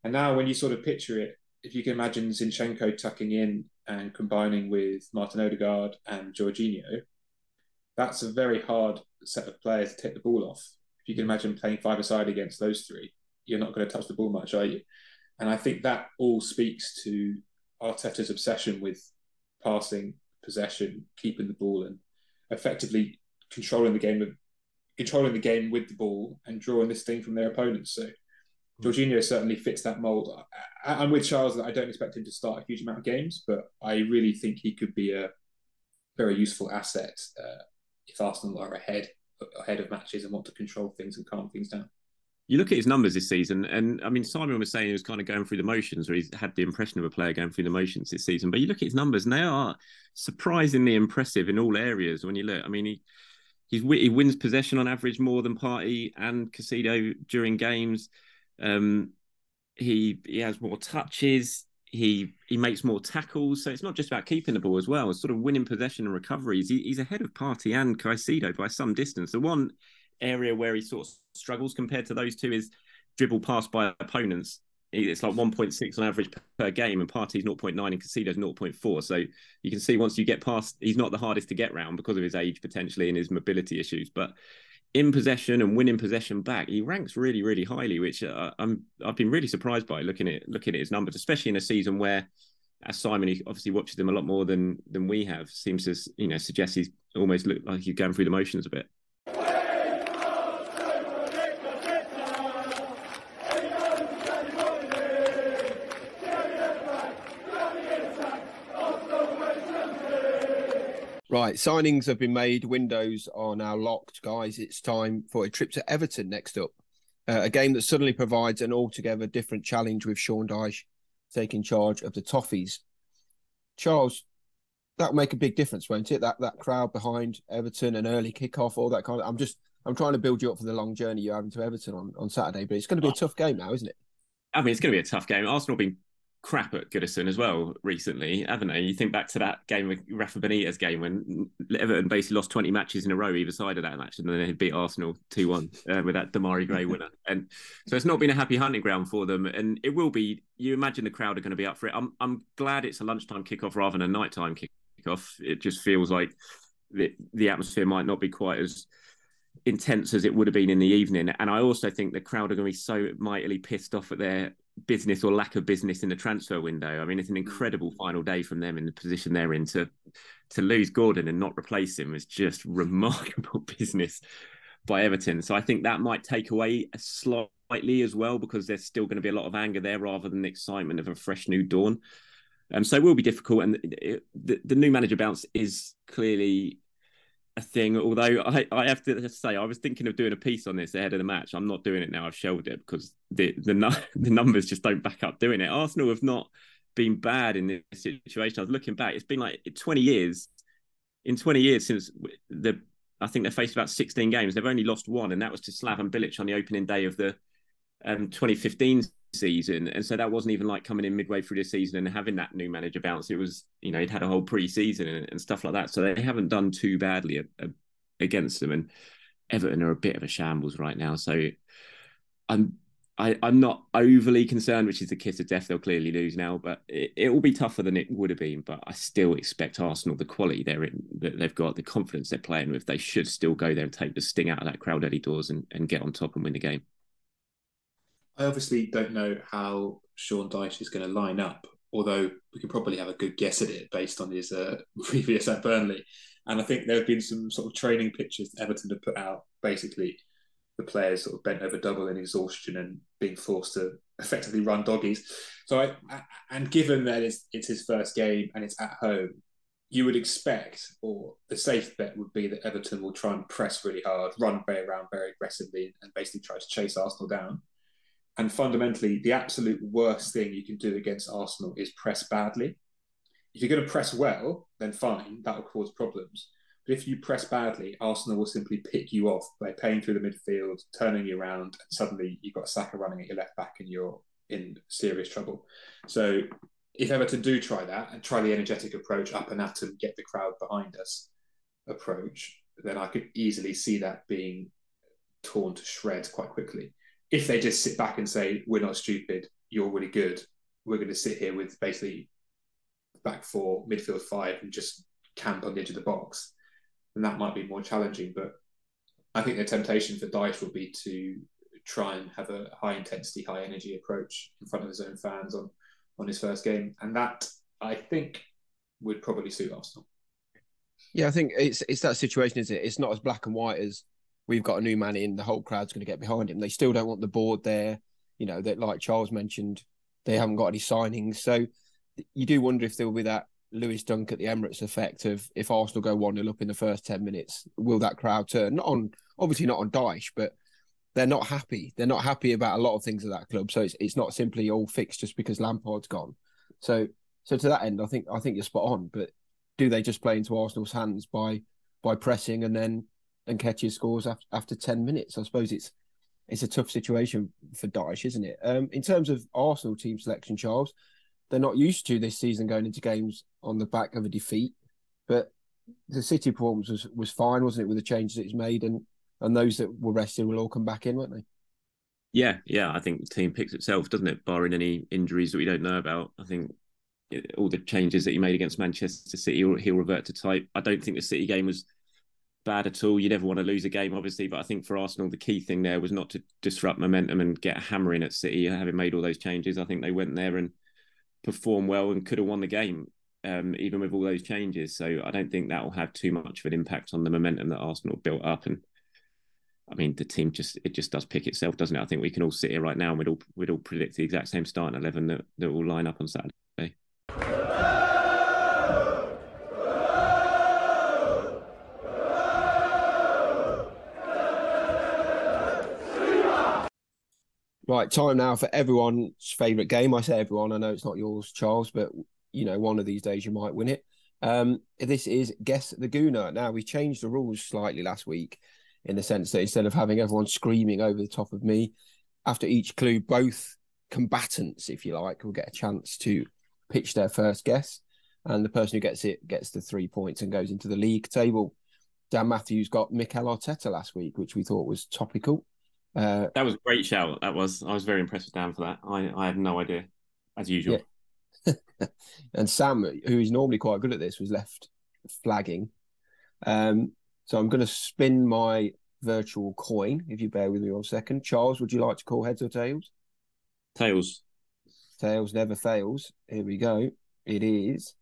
And now, when you sort of picture it, if you can imagine Zinchenko tucking in and combining with Martin Odegaard and Jorginho, that's a very hard set of players to take the ball off. If you can mm. imagine playing five aside against those three, you're not going to touch the ball much, are you? And I think that all speaks to Arteta's obsession with passing, possession, keeping the ball, and effectively controlling the game of controlling the game with the ball and drawing this thing from their opponents. So Jorginho certainly fits that mold. I'm with Charles that I don't expect him to start a huge amount of games, but I really think he could be a very useful asset uh, if Arsenal are ahead ahead of matches and want to control things and calm things down you look at his numbers this season, and I mean, Simon was saying he was kind of going through the motions, or he's had the impression of a player going through the motions this season. But you look at his numbers, and they are surprisingly impressive in all areas. When you look, I mean, he he's, he wins possession on average more than Partey and Caicedo during games. Um, he he has more touches. He he makes more tackles. So it's not just about keeping the ball as well. It's sort of winning possession and recoveries. He, he's ahead of Partey and Caicedo by some distance. The one area where he sort of struggles compared to those two is dribble pass by opponents. It's like 1.6 on average per game, and Partey's 0.9 and Caicedo's 0.4. So you can see once you get past, he's not the hardest to get round because of his age potentially and his mobility issues. But in possession and winning possession back, he ranks really, really highly, which uh, I'm I've been really surprised by looking at looking at his numbers, especially in a season where, as Simon he obviously watches him a lot more than than we have, seems to you know suggest he's almost looked like he's going through the motions a bit. Right, signings have been made. Windows are now locked, guys. It's time for a trip to Everton next up. Uh, a game that suddenly provides an altogether different challenge with Sean Dyche taking charge of the Toffees. Charles, that'll make a big difference, won't it? That that crowd behind Everton, an early kickoff, all that kind of. I'm just I'm trying to build you up for the long journey you're having to Everton on, on Saturday, but it's going to be a tough game now, isn't it? I mean, it's going to be a tough game. Arsenal have been crap at Goodison as well recently, haven't they? You think back to that game with Rafa Benitez game when Everton basically lost 20 matches in a row either side of that match, and then they beat Arsenal 2 1 uh, with that Demarai Gray winner. And so it's not been a happy hunting ground for them. And it will be, you imagine the crowd are going to be up for it. I'm, I'm glad it's a lunchtime kickoff rather than a nighttime kickoff. It just feels like the, the atmosphere might not be quite as intense as it would have been in the evening. And I also think the crowd are going to be so mightily pissed off at their business or lack of business in the transfer window. I mean, it's an mm. incredible final day from them in the position they're in to to lose Gordon and not replace him is just <laughs> remarkable business by Everton. So I think that might take away slightly as well because there's still going to be a lot of anger there rather than the excitement of a fresh new dawn. Um, so it will be difficult, and it, the, the new manager bounce is clearly a thing. Although I, I have to say, I was thinking of doing a piece on this ahead of the match. I'm not doing it now. I've shelved it because the the, <laughs> the numbers just don't back up doing it. Arsenal have not been bad in this situation. I was looking back; it's been like 20 years. In 20 years since the, I think they faced about 16 games. They've only lost one, and that was to Slaven Bilic on the opening day of the um, 2015 season. And so that wasn't even like coming in midway through the season and having that new manager bounce. It was, you know, he'd had a whole pre-season and, and stuff like that. So they haven't done too badly a, a, against them. And Everton are a bit of a shambles right now. So I'm I, am not overly concerned, which is the kiss of death. They'll clearly lose now, but it, it, will be tougher than it would have been. But I still expect Arsenal, the quality they're in, that they've got, the confidence they're playing with, they should still go there and take the sting out of that crowd early doors and, and get on top and win the game. I obviously don't know how Sean Dyche is going to line up, although we can probably have a good guess at it based on his uh, <laughs> previous at Burnley. And I think there have been some sort of training pictures Everton have put out, basically the players sort of bent over double in exhaustion and being forced to effectively run doggies. So I, and given that it's, it's his first game and it's at home, you would expect, or the safe bet would be that Everton will try and press really hard, run very around very aggressively, and basically try to chase Arsenal down. And fundamentally, the absolute worst thing you can do against Arsenal is press badly. If you're going to press well, then fine, that will cause problems. But if you press badly, Arsenal will simply pick you off by playing through the midfield, turning you around, and suddenly you've got Saka running at your left back and you're in serious trouble. So if Everton do try that and try the energetic approach, up and at them, get the crowd behind us approach, then I could easily see that being torn to shreds quite quickly if they just sit back and say, we're not stupid, you're really good, we're going to sit here with basically back four, midfield five, and just camp on the edge of the box, then that might be more challenging. But I think the temptation for Dyche will be to try and have a high intensity, high energy approach in front of his own fans on on his first game, and that I think would probably suit Arsenal. Yeah, I think it's it's that situation, is it? It's not as black and white as we've got a new man in, the whole crowd's going to get behind him. They still don't want the board there. You know, that like Charles mentioned, they haven't got any signings. So you do wonder if there will be that Lewis Dunk at the Emirates effect of if Arsenal go 1 0 up in the first 10 minutes, will that crowd turn? Not on, obviously not on Dyche, but they're not happy. They're not happy about a lot of things at that club. So it's, it's not simply all fixed just because Lampard's gone. So so to that end, I think I think you're spot on. But do they just play into Arsenal's hands by by pressing and then and Nketiah scores after, after 10 minutes? I suppose it's it's a tough situation for Dyche, isn't it? Um, in terms of Arsenal team selection, Charles, they're not used to this season going into games on the back of a defeat. But the City performance was, was fine, wasn't it, with the changes it's made, and and those that were rested will all come back in, won't they? Yeah, yeah. I think the team picks itself, doesn't it? Barring any injuries that we don't know about, I think all the changes that he made against Manchester City, he'll revert to type. I don't think the City game was bad at all. You never want to lose a game, obviously, but I think for Arsenal, the key thing there was not to disrupt momentum and get a hammer in at City. Having made all those changes, I think they went there and performed well and could have won the game, um, even with all those changes. So I don't think that will have too much of an impact on the momentum that Arsenal built up. And I mean, the team just it just does pick itself, doesn't it? I think we can all sit here right now and we'd all we'd all predict the exact same starting eleven that that will line up on Saturday. Right, time now for everyone's favourite game. I say everyone, I know it's not yours, Charles, but you know, one of these days you might win it. Um, this is Guess the Gooner. Now, we changed the rules slightly last week in the sense that instead of having everyone screaming over the top of me, after each clue, both combatants, if you like, will get a chance to pitch their first guess. And the person who gets it gets the three points and goes into the league table. Dan Matthews got Mikel Arteta last week, which we thought was topical. Uh, that was a great shout. That was. I was very impressed with Dan for that. I, I had no idea, as usual. Yeah. <laughs> and Sam, who is normally quite good at this, was left flagging. Um, so I'm going to spin my virtual coin, if you bear with me one second. Charles, would you like to call heads or tails? Tails. Tails never fails. Here we go. It is.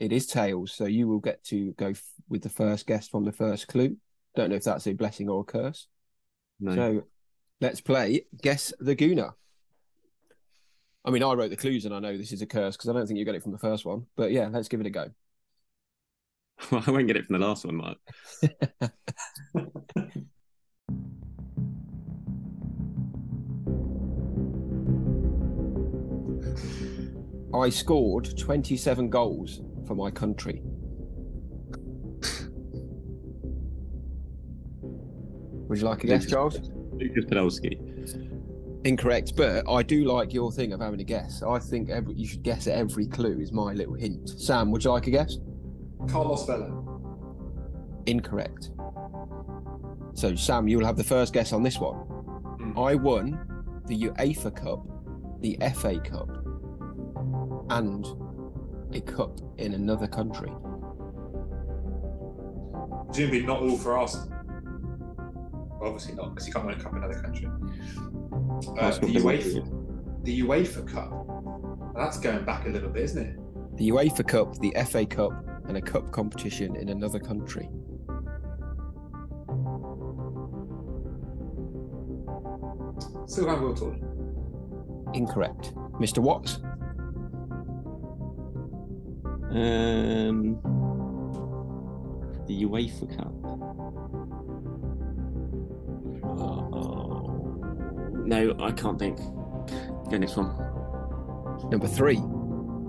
It is tails. So you will get to go f- with the first guest from the first clue. Don't know if that's a blessing or a curse. No. So let's play Guess the Gooner. I mean, I wrote the clues and I know this is a curse because I don't think you got it from the first one. But yeah, let's give it a go. <laughs> Well, I won't get it from the last one, Mark. <laughs> <laughs> I scored 27 goals for my country. Would you like a guess, Charles? Lucas Podolski. Incorrect, but I do like your thing of having a guess. I think every, you should guess at every clue is my little hint. Sam, would you like a guess? Carlos Vela. Incorrect. So, Sam, you'll have the first guess on this one. Mm. I won the UEFA Cup, the FA Cup, and a cup in another country. Presumably not all for Arsenal obviously not because you can't win a cup in another country. Uh, the, UEFA, the UEFA Cup. that's going back a little bit, isn't it? The UEFA Cup, the FA Cup, and a cup competition in another country. Sylvain Wiltord. Incorrect. Mr. Watts. Um, the UEFA Cup. No, I can't think. Go next one. Number three,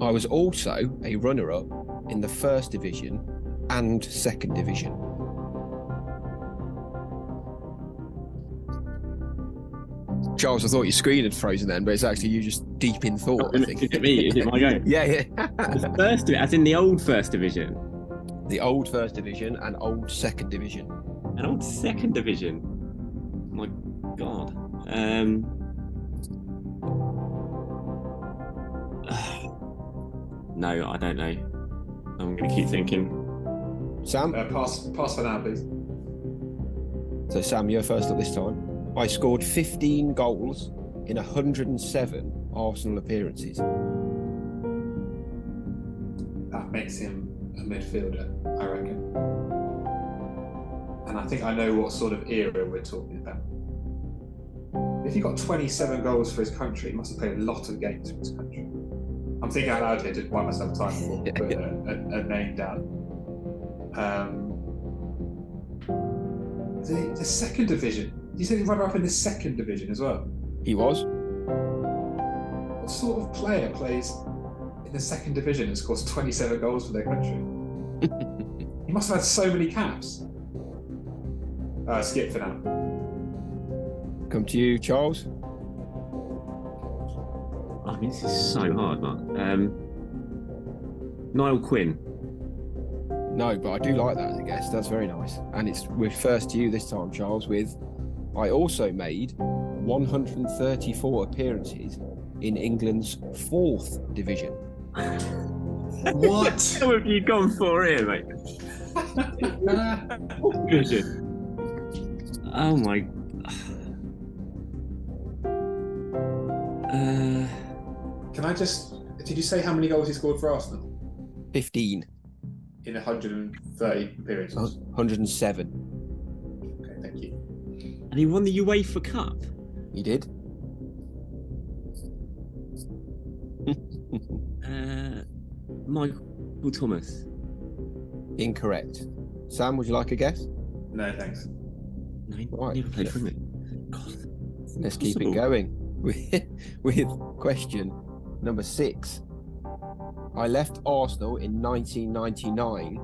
I was also a runner up in the first division and second division. Charles, I thought your screen had frozen then, but it's actually you just deep in thought. I think. Is it me? Is it my game? <laughs> yeah, yeah. the first, as in the old first division. The old first division and old second division. An old second division. Oh my God. Um, <sighs> no, I don't know. I'm going to keep thinking. Sam, uh, pass, pass for now, please. So, Sam, you're first up this time. I scored 15 goals in 107 Arsenal appearances. That makes him a midfielder, I reckon. And I think I know what sort of era we're talking about. If he got 27 goals for his country, he must have played a lot of games for his country. I'm thinking out loud here to buy myself time before I put a, a, a name down. Um, the, the second division. You said he runner up in the second division as well. He was. What sort of player plays in the second division and scores 27 goals for their country? <laughs> he must have had so many caps. Uh, skip for now. Come to you, Charles. I mean, this is so hard, Mark. Um, Niall Quinn. No, but I do like that as a guess. That's very nice. And it's we're first to you this time, Charles, with I also made 134 appearances in England's fourth division. What? <laughs> What have you gone for here, mate? <laughs> Division. Oh my. Uh, Can I just? Did you say how many goals he scored for Arsenal 15, in 130 appearances? 107. Okay, thank you. and he won the UEFA Cup. He did. <laughs> Uh, Michael Thomas. Incorrect. Sam, would you like a guess? No, thanks. No, he Right. never played for England. God. Let's keep it Possible. going with, <laughs> with question number six. I left Arsenal in 1999,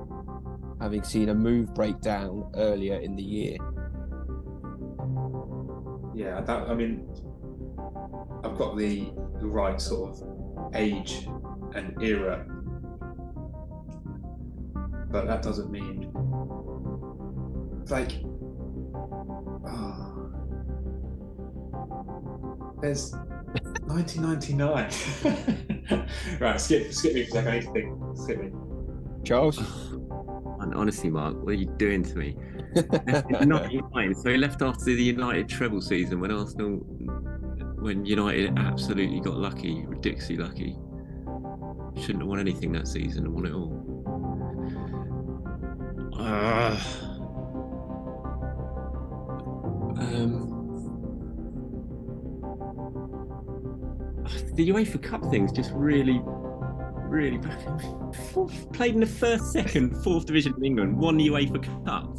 having seen a move break down earlier in the year. Yeah, that, I mean, I've got the, the right sort of age and era, but that doesn't mean like. There's 1999. <laughs> right, skip, skip me for a second. I need to think. Skip me. Charles? And honestly, Mark, what are you doing to me? <laughs> In 99, so he left after the United treble season when Arsenal, when United absolutely got lucky, ridiculously lucky. Shouldn't have won anything that season and won it all. Ah. um, the UEFA Cup thing's just really, really back. Fourth, played in the first, second, fourth division of England, won the UEFA Cup,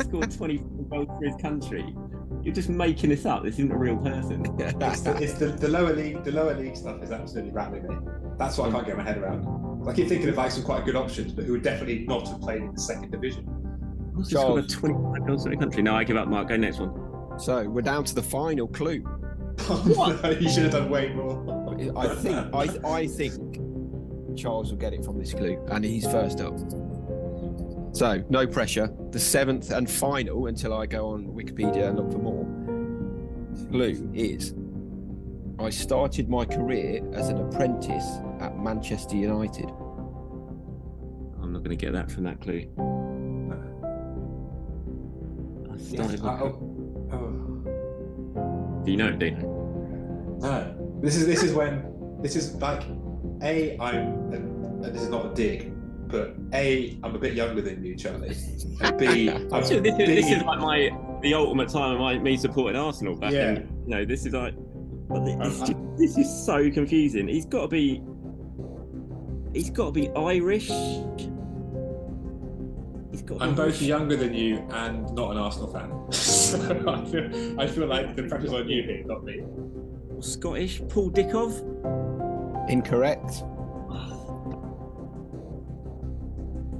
scored <laughs> 20 goals for his country. You're just making this up. This isn't a real person. <laughs> It's the, it's the, the lower league. The lower league stuff is absolutely rattling me. That's what I can't get my head around. I keep thinking of like some quite good options, but who would definitely not have played in the second division. What's he scored Charles. 25 goals for the country? No, I give up, Mark. Go next one. So we're down to the final clue. <laughs> Oh, you should have done way more. I think I I think Charles will get it from this clue, and he's first up. So no pressure. The seventh and final until I go on Wikipedia and look for more. Clue is I started my career as an apprentice at Manchester United. I'm not going to get that from that clue. I started my- Oh, oh. Do you know it, Dean? No, this is this is when this is like a I'm and this is not a dig, but a I'm a bit younger than you, Charlie, and b <laughs> I'm this, is, this is like my the ultimate time of my, me supporting Arsenal back Yeah. in. You know, this is like. But thi- it's just, this is so confusing. He's got to be. He's got to be Irish. I'm both younger than you and not an Arsenal fan, <laughs> so I feel I feel like the pressure's on you here, not me. Scottish. Paul Dickov. Incorrect.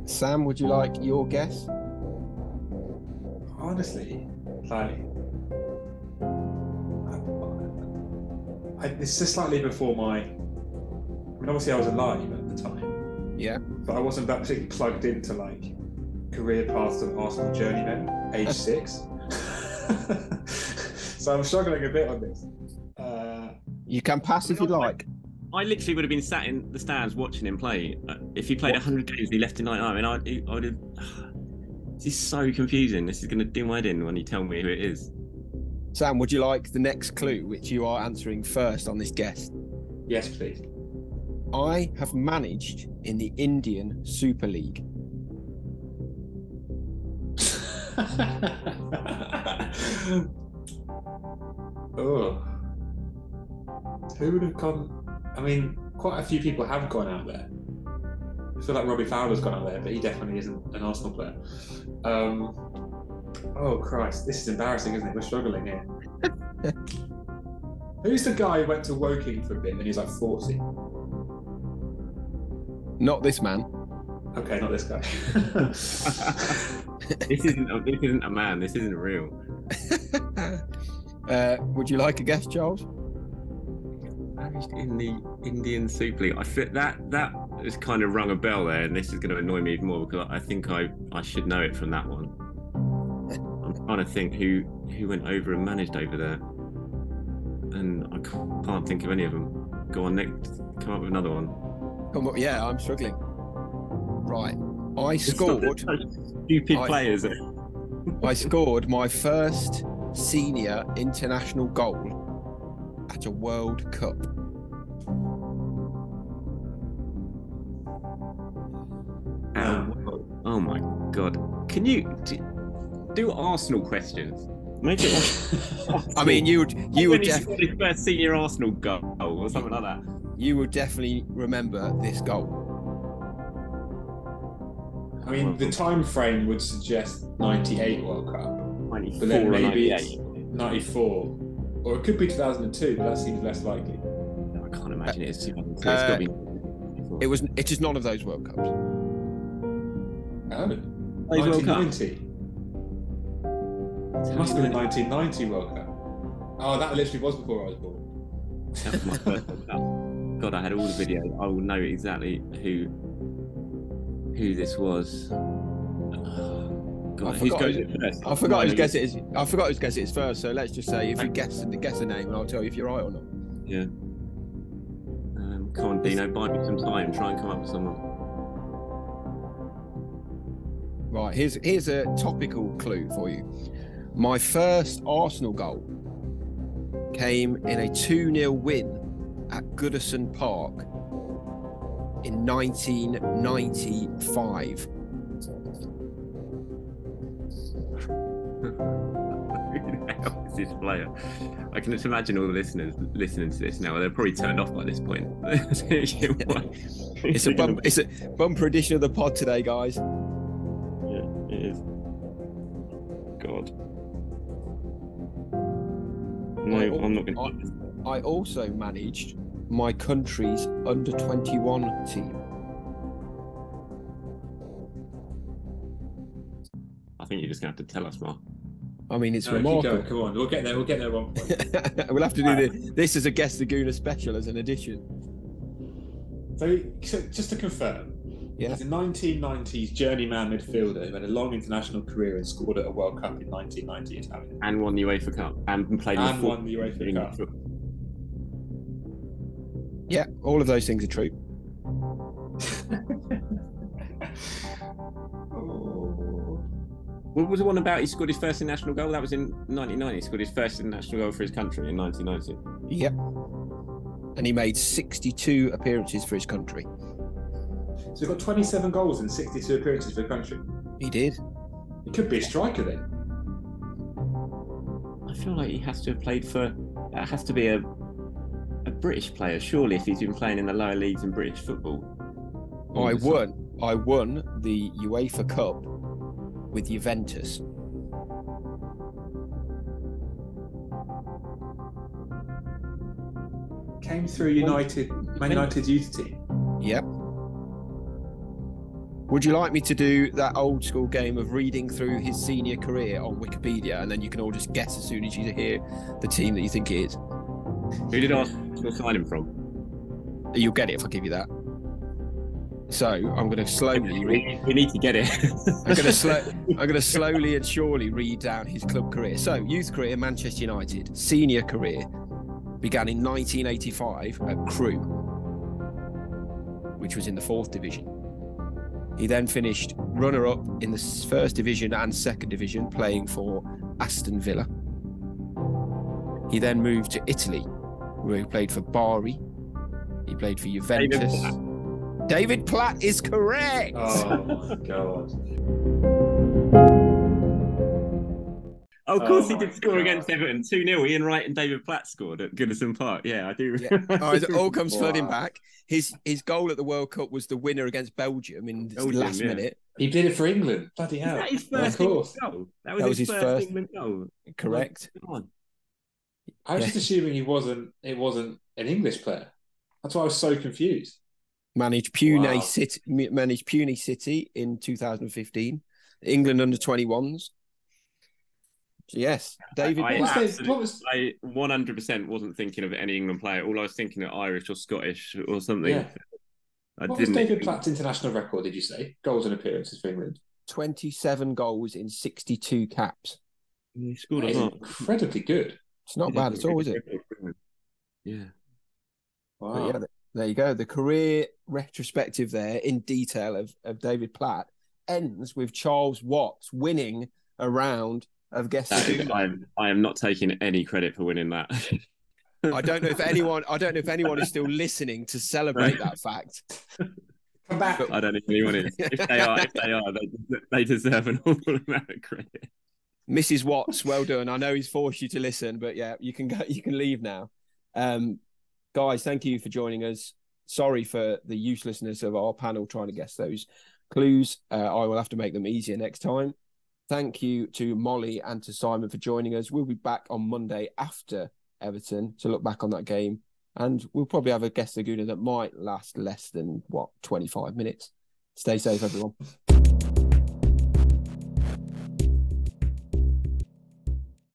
Sam, would you like your guess? Honestly, like. I, it's just slightly before my. I mean, obviously, I was alive at the time. Yeah. but I wasn't that particularly plugged into like career paths of Arsenal journeymen, age six. <laughs> so I'm struggling a bit on this. You can pass if you like. I literally would have been sat in the stands watching him play. Uh, If he played 100 games, and he left in 99. I mean, I, I would have. <sighs> This is so confusing. This is going to do my head in when you tell me who it is. Sam, would you like the next clue, which you are answering first on this guest? Yes, please. I have managed in the Indian Super League. <laughs> oh. Who would have gone? I mean, quite a few people have gone out there. I feel like Robbie Fowler's gone out there, but he definitely isn't an Arsenal player. Um, oh, Christ. This is embarrassing, isn't it? We're struggling here. <laughs> Who's the guy who went to Woking for a bit and he's like 40? Not this man. Okay, not this guy. <laughs> <laughs> This isn't. A, this isn't a man. This isn't real. uh, would you like a guess, Charles? Managed in the Indian Super League. I fit that. That has kind of rung a bell there, and this is going to annoy me even more because I think I I should know it from that one. I'm trying to think who who went over and managed over there, and I can't, can't think of any of them. Go on, next. Come up with another one. Come on, yeah, I'm struggling. Right. I scored. Stupid I- players. I scored my first senior international goal at a World Cup. Oh my god! Can you do, do Arsenal questions? Make it. <laughs> Like, I mean, you would you would he def- scored first senior Arsenal goal or something like that. you would definitely remember this goal. I mean, the time frame would suggest 98 World Cup, 94 but then or maybe 98. it's 94. Or it could be 2002, but that seems less likely. No, I can't imagine it is 2002. It's Uh, got to be. It was. It is none of those World Cups. Oh, Plays World Cup. 1990. It must have been the 1990 World Cup. Oh, that literally was before I was born. That was my first World Cup. God, I had all the videos. I will know exactly who who this was. Oh, <sighs> God, I who's forgot goes who- it first? I forgot whose guess it is. I forgot whose guess it is first. So let's just say if you guess guess a name, I'll tell you if you're right or not. Yeah. Um, come on, Dino, buy me some time. Try and come up with someone. Right. Here's here's a topical clue for you. My first Arsenal goal came in a 2 0 win at Goodison Park in 1995. Who <laughs> the hell is this player? I can just imagine all the listeners listening to this now. They're probably turned off by this point. <laughs> <laughs> It's a bump, it's a bumper edition of the pod today, guys. Yeah, it is. God. No, I- I'm not going to. I also managed my country's under 21 team. I think you're just going to have to tell us, Mark. I mean, it's No, keep remarkable. going. Come on, we'll get there. We'll get there one point. <laughs> we'll have to do this, this is a guest Laguna special as an addition. so, so, just to confirm, Yeah. he's a 1990s journeyman midfielder who had a long international career and scored at a World Cup in 1990 Italian. And won the UEFA Cup and played in And the four- won the UEFA in Cup. football. Yeah, all of those things are true. <laughs> oh. What was the one about he scored his first international goal? That was in 1990. He scored his first international goal for his country in 1990. Yep. And he made 62 appearances for his country. So he's got 27 goals in 62 appearances for the country. He did. He could be a striker then. I feel like he has to have played for. That has to be a a British player, surely, if he's been playing in the lower leagues in British football. I won. I won the UEFA Cup with Juventus. Came through United, Man United's youth team. Yep. Would you like me to do that old school game of reading through his senior career on Wikipedia and then you can all just guess as soon as you hear the team that you think it is? Who did Arsenal sign him from? You'll get it if I give you that. So I'm going to slowly read. We need to get it. I'm going <laughs> to slow. I'm going to slowly and surely read down his club career. So youth career, Manchester United. Senior career began in 1985 at Crewe, which was in the fourth division. He then finished runner up in the first division and second division, playing for Aston Villa. He then moved to Italy, where he played for Bari. He played for Juventus. David Platt, is correct. Oh my god. <laughs> Oh, of course Oh he did score God. against Everton 2 0. Ian Wright and David Platt scored at Goodison Park. Yeah, I do. Yeah. Oh, it all comes <laughs> flooding Wow. back. His his goal at the World Cup was the winner against Belgium in the Belgium, last yeah. minute. He did it for England. Bloody Is hell. that his Of first course. England goal? That was, That his, was his first, first- England goal. Correct. Come on. I was just assuming he wasn't it wasn't an English player. That's why I was so confused. Managed Pune Wow. City. Managed Pune City in 2015. England under 21s. So yes, David. I, What was Platt. they- absolutely- what was- I 100% wasn't thinking of any England player. All I was thinking of Irish or Scottish or something. Yeah. I What was didn't. David Platt's international record, did you say? Goals and appearances for England. 27 goals in 62 caps. He scored That a lot. incredibly good. It's not bad at all, is it? Yeah. Wow. But yeah, there you go. The career retrospective there in detail of, of David Platt ends with Charles Watts winning a round of Guess the That is- Gooner. I'm, I am not taking any credit for winning that. I don't know if <laughs> anyone I don't know if anyone is still listening to celebrate that fact. Come back. I don't know if anyone is. If they are, if they are, they, they deserve an awful amount of credit. Mrs. Watts, well done. I know he's forced you to listen, but yeah, you can go you can leave now. Um guys, thank you for joining us. Sorry for the uselessness of our panel trying to guess those clues. Uh, I will have to make them easier next time. Thank you to Molly and to Simon for joining us. We'll be back on Monday after Everton to look back on that game. And we'll probably have a Guess the Gooner that might last less than what 25 minutes. Stay safe, everyone. <laughs>